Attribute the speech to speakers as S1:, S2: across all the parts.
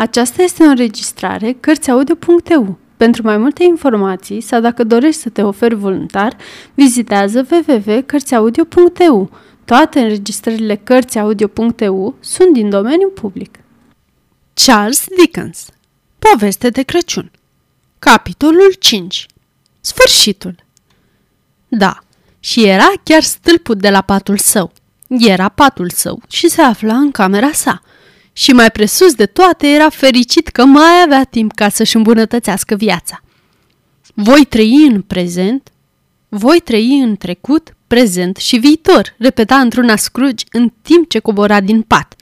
S1: Aceasta este o înregistrare Cărțiaudio.eu. Pentru mai multe informații sau dacă dorești să te oferi voluntar, vizitează www.cărțiaudio.eu. Toate înregistrările Cărțiaudio.eu sunt din domeniu public.
S2: Charles Dickens Poveste de Crăciun Capitolul 5 Sfârșitul Da, și era chiar stâlpul de la patul său. Era patul său și se afla în camera sa – și mai presus de toate era fericit că mai avea timp ca să-și îmbunătățească viața. Voi trăi în prezent, voi trăi în trecut, prezent și viitor, repeta într-un Scrooge în timp ce cobora din pat.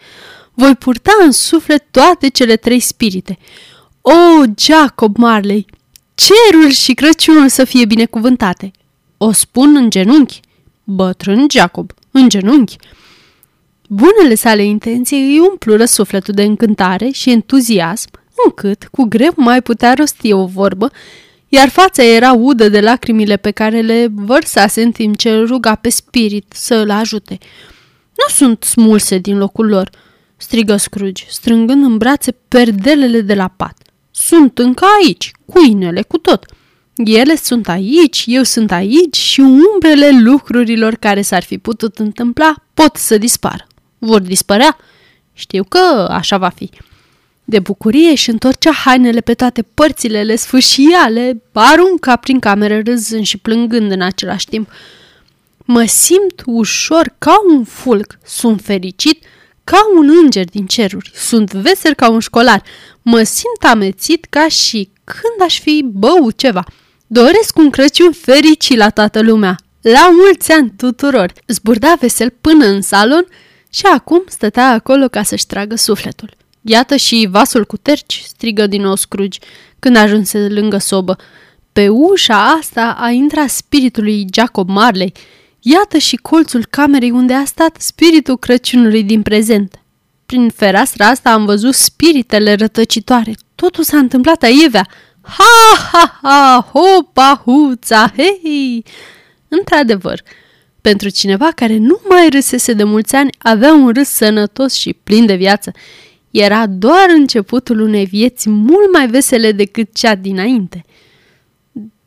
S2: Voi purta în suflet toate cele trei spirite. O, Jacob Marley, cerul și Crăciunul să fie binecuvântate. O spun în genunchi. Bătrân Jacob, în genunchi. Bunele sale intenții îi umplură sufletul de încântare și entuziasm, încât, cu greu mai putea rosti o vorbă, iar fața era udă de lacrimile pe care le vărsase în timp ce îl ruga pe spirit să îl ajute. Nu sunt smulse din locul lor, strigă Scrooge, strângând în brațe perdelele de la pat. Sunt încă aici, cu inele, cu tot. Ele sunt aici, eu sunt aici și umbrele lucrurilor care s-ar fi putut întâmpla pot să dispară vor dispărea. Știu că așa va fi. De bucurie și întorcea hainele pe toate părțile, le sfâșia, le arunca prin cameră râzând și plângând în același timp. Mă simt ușor ca un fulg, sunt fericit ca un înger din ceruri, sunt vesel ca un școlar, mă simt amețit ca și când aș fi băut ceva. Doresc un Crăciun fericit la toată lumea, la mulți ani tuturor. Zburda vesel până în salon și acum stătea acolo ca să-și tragă sufletul. Iată și vasul cu terci, strigă din nou Scrooge, când ajunse lângă sobă. Pe ușa asta a intrat spiritul lui Jacob Marley. Iată și colțul camerei unde a stat spiritul Crăciunului din prezent. Prin fereastra asta am văzut spiritele rătăcitoare. Totul s-a întâmplat aievea. Ha, ha, ha, hopa, huța, hei! Într-adevăr, pentru cineva care nu mai râsese de mulți ani, avea un râs sănătos și plin de viață. Era doar începutul unei vieți mult mai vesele decât cea dinainte.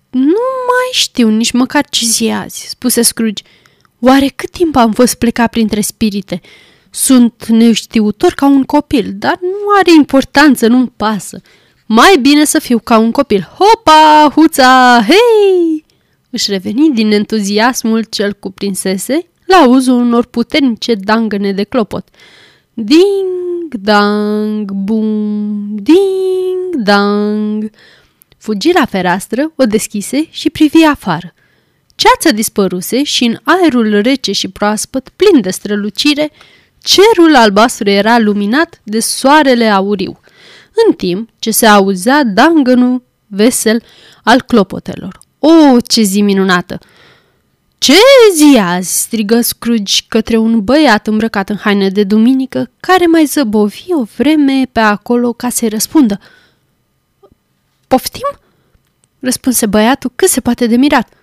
S2: Nu mai știu nici măcar ce zi azi, spuse Scrooge. Oare cât timp am fost plecat printre spirite? Sunt neștiutor ca un copil, dar nu are importanță, nu-mi pasă. Mai bine să fiu ca un copil. Hopa, huța, hei! Își reveni din entuziasmul cel cuprinsese la uzul unor puternice dangăne de clopot. Ding, dang, bum, ding, dang. Fugi la fereastră, o deschise și privi afară. Ceața dispăruse și în aerul rece și proaspăt, plin de strălucire, cerul albastru era luminat de soarele auriu, în timp ce se auzea dangănul vesel al clopotelor. O, ce zi minunată! Ce zi azi?" strigă Scrooge către un băiat îmbrăcat în haine de duminică, care mai zăbovi o vreme pe acolo ca să-i răspundă. Poftim?" răspunse băiatul cât se poate de mirat.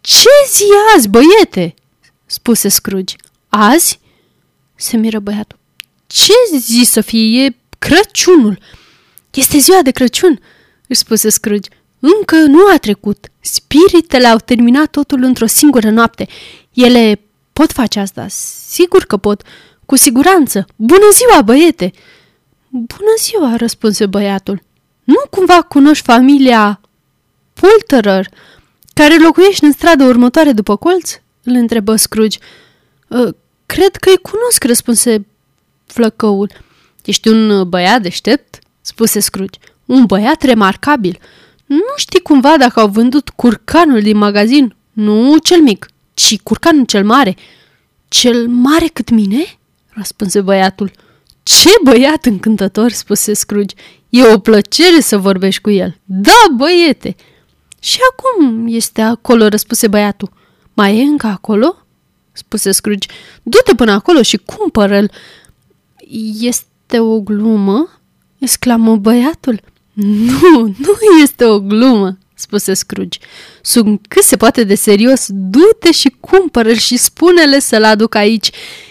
S2: Ce zi azi, băiete?" spuse Scrooge. Azi?" se miră băiatul. Ce zi să fie? E Crăciunul." Este ziua de Crăciun," își spuse Scrooge. Încă nu a trecut. Spiritele au terminat totul într-o singură noapte. Ele pot face asta. Sigur că pot. Cu siguranță. Bună ziua, băiete! Bună ziua, răspunse băiatul. Nu cumva cunoști familia Pulterer, care locuiește în strada următoare după colț? Îl întrebă Scrooge. Ă, cred că îi cunosc, răspunse flăcăul. Ești un băiat deștept? spuse Scrooge. Un băiat remarcabil. Nu știi cumva dacă au vândut curcanul din magazin? Nu cel mic, ci curcanul cel mare. Cel mare cât mine? răspunse băiatul. Ce băiat încântător, spuse Scrooge. E o plăcere să vorbești cu el. Da, băiete! Și acum este acolo, răspuse băiatul. Mai e încă acolo? spuse Scrooge. Du-te până acolo și cumpără-l. Este o glumă? exclamă băiatul. Nu, nu este o glumă, spuse Scrooge. Sunt cât se poate de serios, du-te și cumpără și spune-le să-l aduc aici,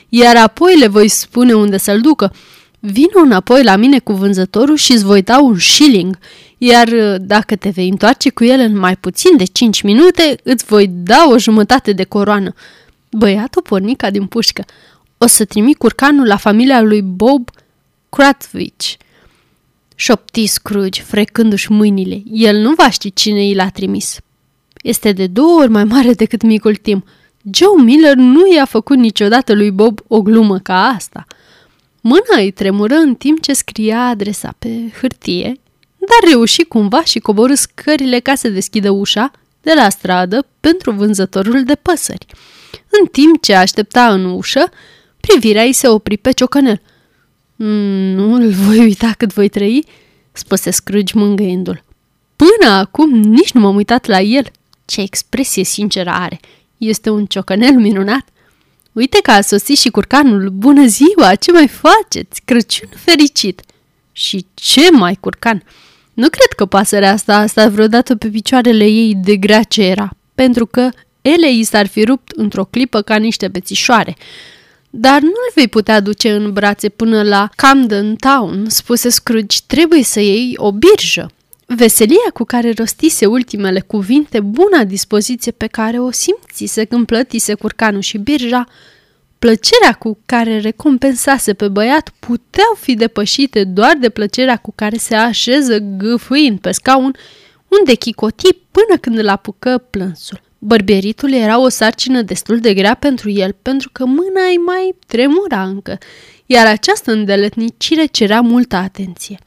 S2: iar apoi le voi spune unde să-l ducă. Vino înapoi la mine cu vânzătorul și îți voi da un shilling, iar uh, dacă te vei întoarce cu el în mai puțin de cinci minute, îți voi da o jumătate de coroană. Băiatul porni ca din pușcă. O să trimit curcanul la familia lui Bob Cratwich. Șopti Scrooge, frecându-și mâinile. El nu va ști cine i l-a trimis. Este de două ori mai mare decât micul Tim. Joe Miller nu i-a făcut niciodată lui Bob o glumă ca asta. Mâna îi tremură în timp ce scria adresa pe hârtie, dar reuși cumva și coborâ scările ca să deschidă ușa de la stradă pentru vânzătorul de păsări. În timp ce aștepta în ușă, privirea îi se opri pe ciocănel. Mm, nu îl voi uita cât voi trăi, spuse Scrooge mângâindu-l. Până acum nici nu m-am uitat la el. Ce expresie sinceră are! Este un ciocănel minunat! Uite că a sosit și curcanul. Bună ziua, ce mai faceți? Crăciun fericit! Și ce mai curcan! Nu cred că pasărea asta a stat vreodată pe picioarele ei de grea ce era, pentru că ele i s-ar fi rupt într-o clipă ca niște bețișoare. Dar nu-l vei putea duce în brațe până la Camden Town, spuse Scrooge, trebuie să iei o birjă. Veselia cu care rostise ultimele cuvinte, buna dispoziție pe care o simțise când plătise curcanul și birja, plăcerea cu care recompensase pe băiat puteau fi depășite doar de plăcerea cu care se așeză gâfâind pe scaun, unde chicoti până când îl apucă plânsul. Bărbieritul era o sarcină destul de grea pentru el, pentru că mâna îi mai tremura încă, iar această îndeletnicire cerea multă atenție.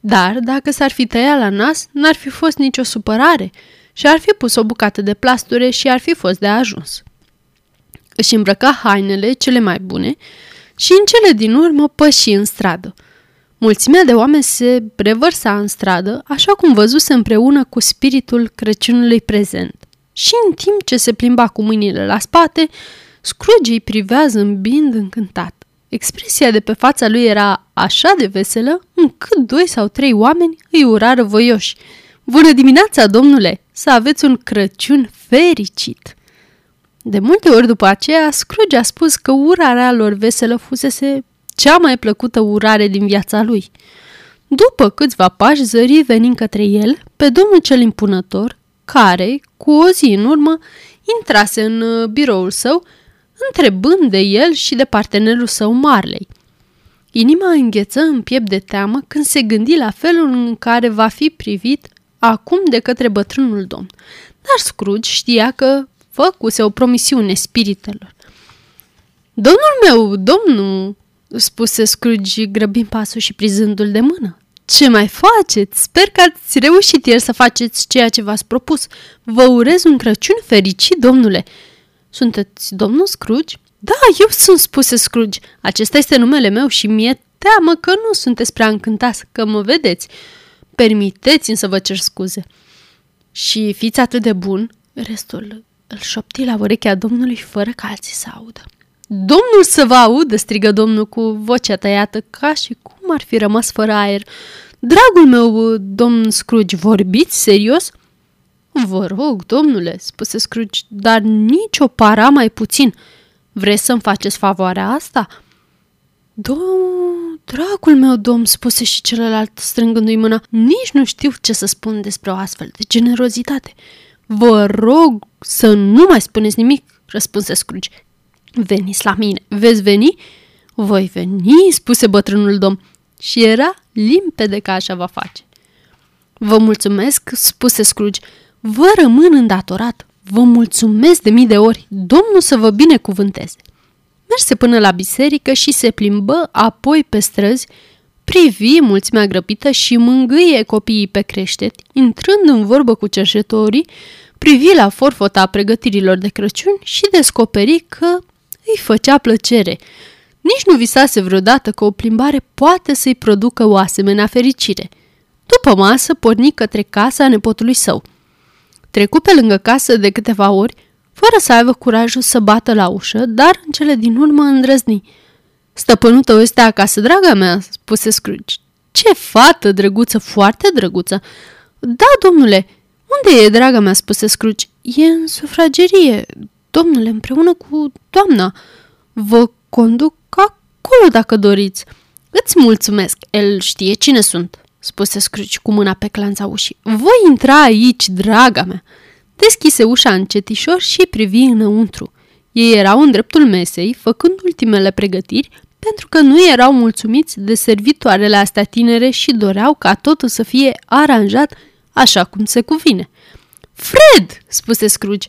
S2: Dar, dacă s-ar fi tăiat la nas, n-ar fi fost nicio supărare și ar fi pus o bucată de plasture și ar fi fost de ajuns. Își îmbrăca hainele cele mai bune și în cele din urmă păși în stradă. Mulțimea de oameni se revărsa în stradă, așa cum văzuse împreună cu spiritul Crăciunului prezent. Și în timp ce se plimba cu mâinile la spate, Scrooge îi privea zâmbind încântat. Expresia de pe fața lui era așa de veselă, încât doi sau trei oameni îi urară voioși. Bună dimineața, domnule! Să aveți un Crăciun fericit! De multe ori după aceea, Scrooge a spus că urarea lor veselă fusese cea mai plăcută urare din viața lui. După câțiva pași, zări venind către el pe domnul cel impunător, care, cu o zi în urmă, intrase în uh, biroul său întrebând de el și de partenerul său Marley. Inima îngheță în piept de teamă când se gândi la felul în care va fi privit acum de către bătrânul domn. Dar Scrooge știa că făcuse o promisiune spiritelor. Domnul meu, domnul, spuse Scrooge grăbind pasul și prizându-l de mână. Ce mai faceți? Sper că ați reușit ieri să faceți ceea ce v-ați propus. Vă urez un Crăciun fericit, domnule. Sunteți domnul Scrooge? Da, eu sunt, spuse Scrooge. Acesta este numele meu și mie teamă că nu sunteți prea încântați că mă vedeți. Permiteți-mi să vă cer scuze. Și fiți atât de bun, restul îl șopti la urechea domnului fără ca alții să audă. Domnul să vă audă, strigă domnul cu vocea tăiată, ca și cum ar fi rămas fără aer. Dragul meu, domn Scrooge, vorbiți serios? Vă rog, domnule, spuse Scrooge, dar nici o para mai puțin. Vreți să-mi faceți favoarea asta?" Domn, dragul meu, domn, spuse și celălalt strângându-i mâna, nici nu știu ce să spun despre o astfel de generozitate. Vă rog să nu mai spuneți nimic, răspunse Scrooge. Veniți la mine, veți veni? Voi veni, spuse bătrânul domn, și era limpede că așa va face. Vă mulțumesc, spuse Scrooge, Vă rămân îndatorat. Vă mulțumesc de mii de ori. Domnul să vă binecuvânteze. Merse până la biserică și se plimbă apoi pe străzi, privi mulțimea grăbită și mângâie copiii pe creștet, intrând în vorbă cu cerșetorii, privi la forfota pregătirilor de Crăciun și descoperi că îi făcea plăcere. Nici nu visase vreodată că o plimbare poate să-i producă o asemenea fericire. După masă, porni către casa nepotului său – Trecu pe lângă casă de câteva ori, fără să aibă curajul să bată la ușă, dar în cele din urmă îndrăzni. Stăpânul tău este acasă, draga mea, spuse Scrooge. Ce fată drăguță, foarte drăguță. Da, domnule, unde e, draga mea, spuse Scrooge. E în sufragerie, domnule, împreună cu doamna. Vă conduc acolo dacă doriți. Îți mulțumesc, el știe cine sunt, spuse Scrooge cu mâna pe clanța ușii. Voi intra aici, draga mea. Deschise ușa încetișor și privi înăuntru. Ei erau în dreptul mesei, făcând ultimele pregătiri, pentru că nu erau mulțumiți de servitoarele astea tinere și doreau ca totul să fie aranjat așa cum se cuvine. Fred!" spuse Scrooge.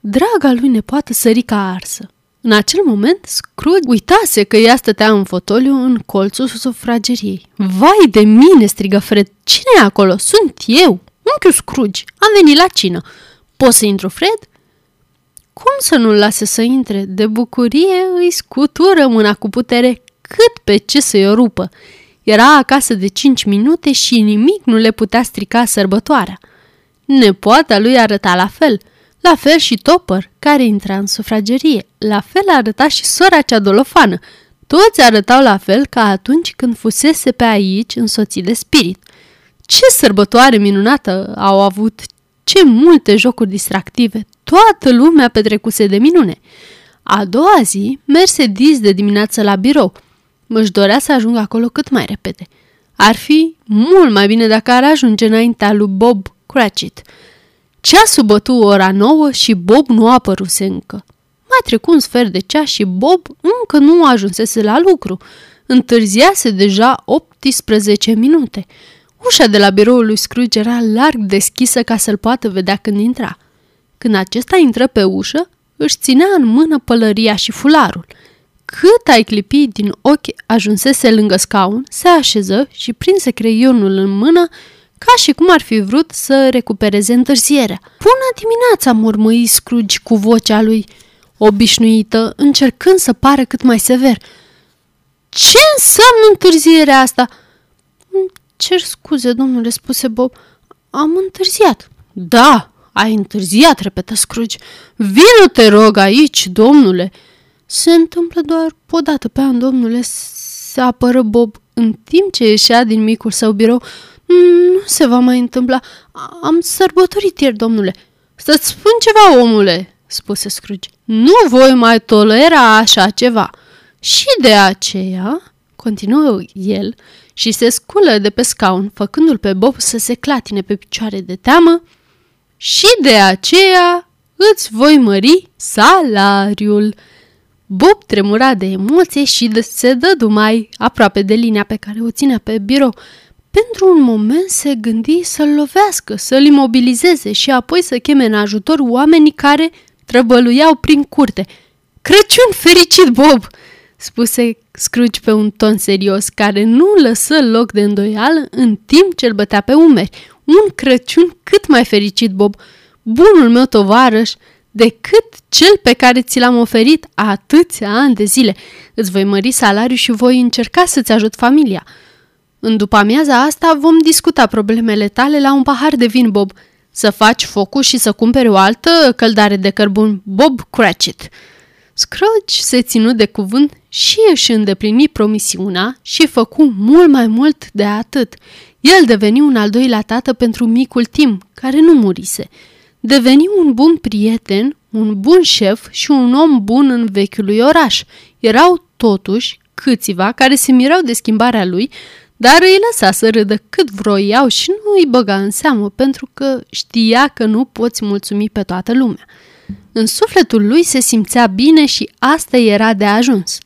S2: Draga lui nepoată sări ca arsă. În acel moment, Scrooge uitase că ea stătea în fotoliu în colțul sufrageriei. Vai de mine, strigă Fred. Cine e acolo? Sunt eu, unchiul Scrooge. Am venit la cină. Poți să intru, Fred? Cum să nu-l lase să intre? De bucurie îi scutură mâna cu putere cât pe ce să-i o rupă. Era acasă de cinci minute și nimic nu le putea strica sărbătoarea. Nepoata lui arăta la fel – la fel și Topper, care intra în sufragerie. La fel arăta și sora cea dolofană. Toți arătau la fel ca atunci când fusese pe aici însoțit de spirit. Ce sărbătoare minunată au avut! Ce multe jocuri distractive! Toată lumea petrecuse de minune! A doua zi merse dis de dimineață la birou. Își dorea să ajungă acolo cât mai repede. Ar fi mult mai bine dacă ar ajunge înaintea lui Bob Cratchit. Ceasul bătu ora nouă și Bob nu a apăruse încă. Mai trecu un sfert de ceas și Bob încă nu ajunsese la lucru. Întârziase deja 18 minute. Ușa de la biroul lui Scrooge era larg deschisă ca să-l poată vedea când intra. Când acesta intră pe ușă, își ținea în mână pălăria și fularul. Cât ai clipi din ochi ajunsese lângă scaun, se așeză și prinse creionul în mână ca și cum ar fi vrut să recupereze întârzierea. Bună dimineața, mormăi Scrooge cu vocea lui obișnuită, încercând să pară cât mai sever. Ce înseamnă întârzierea asta? Cer scuze, domnule, spuse Bob. Am întârziat. Da, ai întârziat, repetă Scrooge. Vino, te rog, aici, domnule. Se întâmplă doar o dată pe an, domnule, se apără Bob în timp ce ieșea din micul său birou. Nu se va mai întâmpla. Am sărbătorit ieri, domnule. Să-ți spun ceva, omule, spuse Scrooge. Nu voi mai tolera așa ceva. Și de aceea, continuă el și se sculă de pe scaun, făcându-l pe Bob să se clatine pe picioare de teamă, și de aceea îți voi mări salariul. Bob tremura de emoție și se dădu mai aproape de linia pe care o ținea pe birou, pentru un moment se gândi să-l lovească, să-l imobilizeze și apoi să cheme în ajutor oamenii care trăbăluiau prin curte. Crăciun fericit, Bob!" spuse Scrooge pe un ton serios, care nu lăsă loc de îndoială în timp ce îl bătea pe umeri. Un Crăciun cât mai fericit, Bob! Bunul meu tovarăș, decât cel pe care ți l-am oferit atâția ani de zile. Îți voi mări salariul și voi încerca să-ți ajut familia. În după amiaza asta vom discuta problemele tale la un pahar de vin, Bob. Să faci focul și să cumperi o altă căldare de cărbun, Bob Cratchit. Scrooge se ținu de cuvânt și își îndeplini promisiunea și făcu mult mai mult de atât. El deveni un al doilea tată pentru micul Tim, care nu murise. Deveni un bun prieten, un bun șef și un om bun în vechiului oraș. Erau totuși câțiva care se mirau de schimbarea lui, dar îi lăsa să râdă cât vroiau și nu îi băga în seamă pentru că știa că nu poți mulțumi pe toată lumea. În sufletul lui se simțea bine și asta era de ajuns.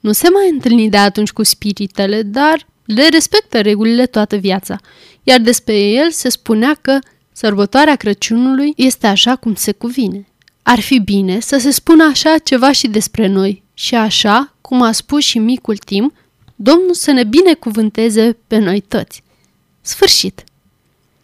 S2: Nu se mai întâlni de atunci cu spiritele, dar le respectă regulile toată viața, iar despre el se spunea că sărbătoarea Crăciunului este așa cum se cuvine. Ar fi bine să se spună așa ceva și despre noi și așa, cum a spus și micul Tim, Domnul să ne binecuvânteze pe noi toți. Sfârșit!